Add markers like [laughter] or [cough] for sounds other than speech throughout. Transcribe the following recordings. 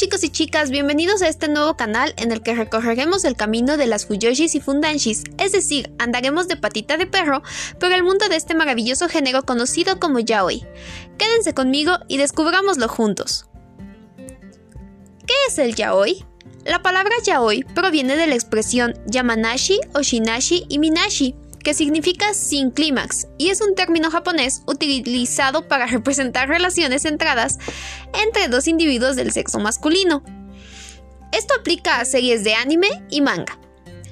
chicos y chicas, bienvenidos a este nuevo canal en el que recorreremos el camino de las Fuyoshis y Fundanshis, es decir, andaremos de patita de perro por el mundo de este maravilloso género conocido como yaoi. Quédense conmigo y descubrámoslo juntos. ¿Qué es el yaoi? La palabra yaoi proviene de la expresión yamanashi, oshinashi y minashi, que significa sin clímax, y es un término japonés utilizado para [laughs] representar relaciones centradas entre dos individuos del sexo masculino. Esto aplica a series de anime y manga,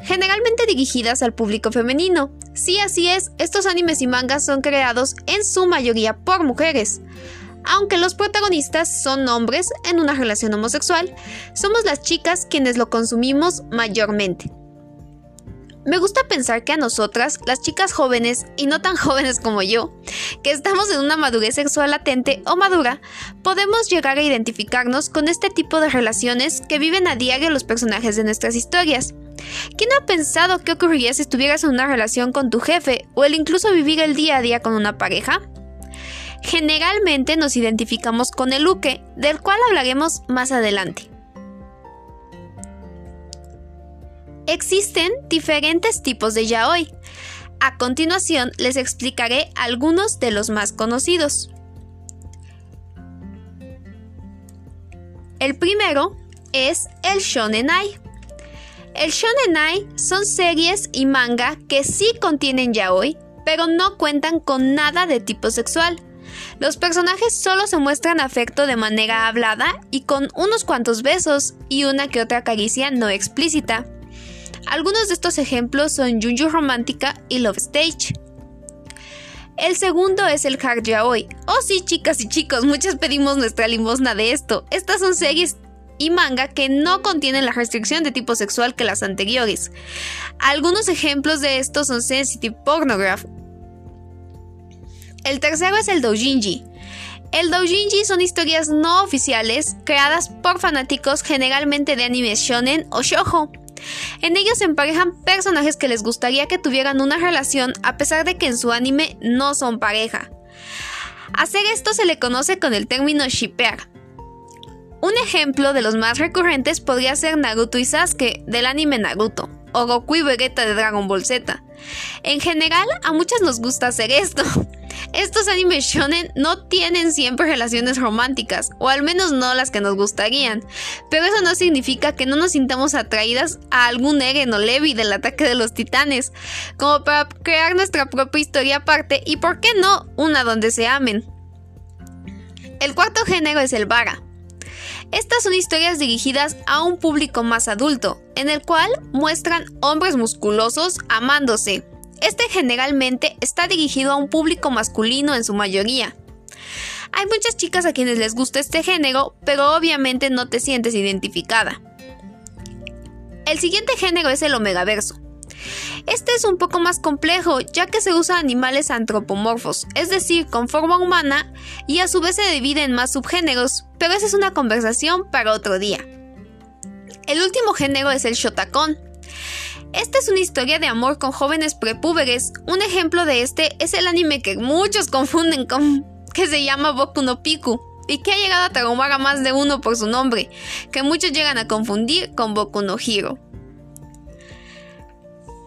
generalmente dirigidas al público femenino. Sí, así es, estos animes y mangas son creados en su mayoría por mujeres. Aunque los protagonistas son hombres en una relación homosexual, somos las chicas quienes lo consumimos mayormente. Me gusta pensar que a nosotras, las chicas jóvenes y no tan [laughs] jóvenes como yo, que estamos en una madurez sexual latente o madura, podemos llegar a identificarnos con este tipo de relaciones que viven a diario los personajes de nuestras historias. ¿Quién ha pensado qué ocurriría si estuvieras en una relación con tu jefe o el incluso vivir el día a día con una pareja? Generalmente nos identificamos con el uke, del cual hablaremos más adelante. Existen diferentes tipos de yaoi. A continuación les explicaré algunos de los más conocidos. El primero es el shonenai. El shonenai son series y manga que sí contienen yaoi, pero no cuentan con nada de tipo sexual. Los personajes solo se muestran afecto de manera hablada y con unos cuantos besos y una que otra caricia no explícita. Algunos de estos ejemplos son Junju Romántica y Love Stage. El segundo es el Hard Yaoi. Oh sí, chicas y chicos, muchas pedimos nuestra limosna de esto. Estas son series y manga que no contienen la restricción de tipo sexual que las anteriores. Algunos ejemplos de estos son Sensitive Pornograph. El tercero es el Doujinji. El doujinji son historias no oficiales creadas por fanáticos generalmente de anime shonen o shoujo. En ellos se emparejan personajes que les gustaría que tuvieran una relación a pesar de que en su anime no son pareja. Hacer esto se le conoce con el término shippear. Un ejemplo de los más recurrentes podría ser Naruto y Sasuke del anime Naruto, o Goku y Vegeta de Dragon Ball Z. En general, a muchas nos gusta hacer esto. [laughs] Estos animes shonen no tienen siempre relaciones románticas, o al menos no las que nos gustarían, pero eso no significa que no nos sintamos atraídas a algún Eren o Levi del ataque de los titanes, como para crear nuestra propia historia aparte y por qué no una donde se amen. El cuarto género es el vara. Estas son historias dirigidas a un público más adulto, en el cual muestran hombres musculosos amándose, este generalmente está dirigido a un público masculino en su mayoría. Hay muchas chicas a quienes les gusta este género, pero obviamente no te sientes identificada. El siguiente género es el omegaverso. Este es un poco más complejo, ya que se usa animales antropomorfos, es decir, con forma humana, y a su vez se divide en más subgéneros, pero esa es una conversación para otro día. El último género es el shotacon. Esta es una historia de amor con jóvenes prepúberes. Un ejemplo de este es el anime que muchos confunden con que se llama Boku no Piku y que ha llegado a traumar a más de uno por su nombre, que muchos llegan a confundir con Boku no Hero.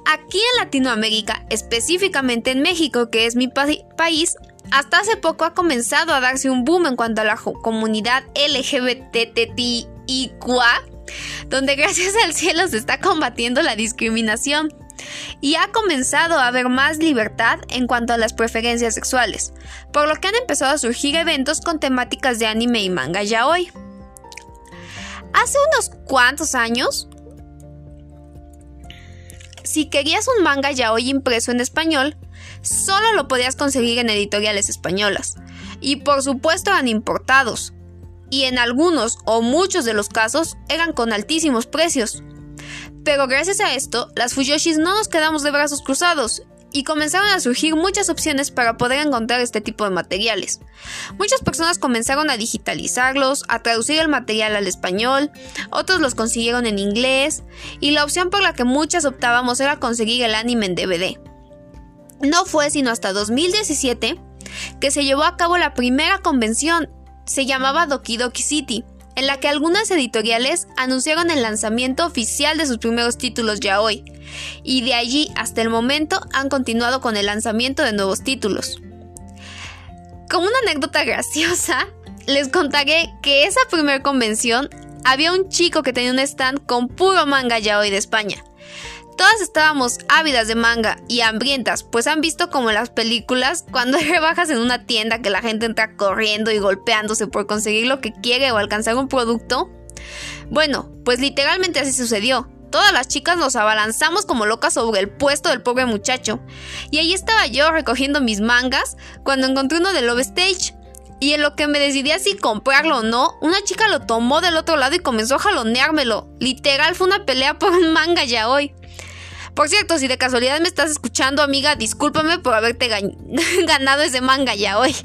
Aquí en Latinoamérica, específicamente en México, que es mi país, hasta hace poco ha comenzado a darse un boom en cuanto a la comunidad LGBTTIQA donde gracias al cielo se está combatiendo la discriminación y ha comenzado a haber más libertad en cuanto a las preferencias sexuales, por lo que han empezado a surgir eventos con temáticas de anime y manga ya hoy. Hace unos cuantos años, si querías un manga ya hoy impreso en español, solo lo podías conseguir en editoriales españolas, y por supuesto eran importados, y en algunos o muchos de los casos eran con altísimos precios. Pero gracias a esto, las Fuyoshis no nos quedamos de brazos cruzados y comenzaron a surgir muchas opciones para poder encontrar este tipo de materiales. Muchas personas comenzaron a digitalizarlos, a traducir el material al español, otros los consiguieron en inglés, y la opción por la que muchas optábamos era conseguir el anime en DVD. No fue sino hasta 2017 que se llevó a cabo la primera convención se llamaba Doki Doki City, en la que algunas editoriales anunciaron el lanzamiento oficial de sus primeros títulos ya hoy, y de allí hasta el momento han continuado con el lanzamiento de nuevos títulos. Como una anécdota [laughs] graciosa, les contaré que esa primera convención había un chico que tenía un stand con puro manga ya hoy de España. Todas estábamos ávidas de manga y hambrientas, pues han visto como en las películas, cuando [laughs] hay rebajas en una tienda que la gente entra corriendo y golpeándose por conseguir lo que quiere o alcanzar un producto. Bueno, pues literalmente así sucedió. Todas las chicas nos abalanzamos como locas sobre el puesto del pobre muchacho. Y ahí estaba yo recogiendo mis mangas cuando encontré uno de Love Stage. Y en lo que me decidí si comprarlo o no, una chica lo tomó del otro lado y comenzó a jaloneármelo. Literal fue una pelea por un manga ya hoy. Por cierto, si de casualidad me estás escuchando, amiga, discúlpame por haberte [laughs] ganado ese manga ya hoy.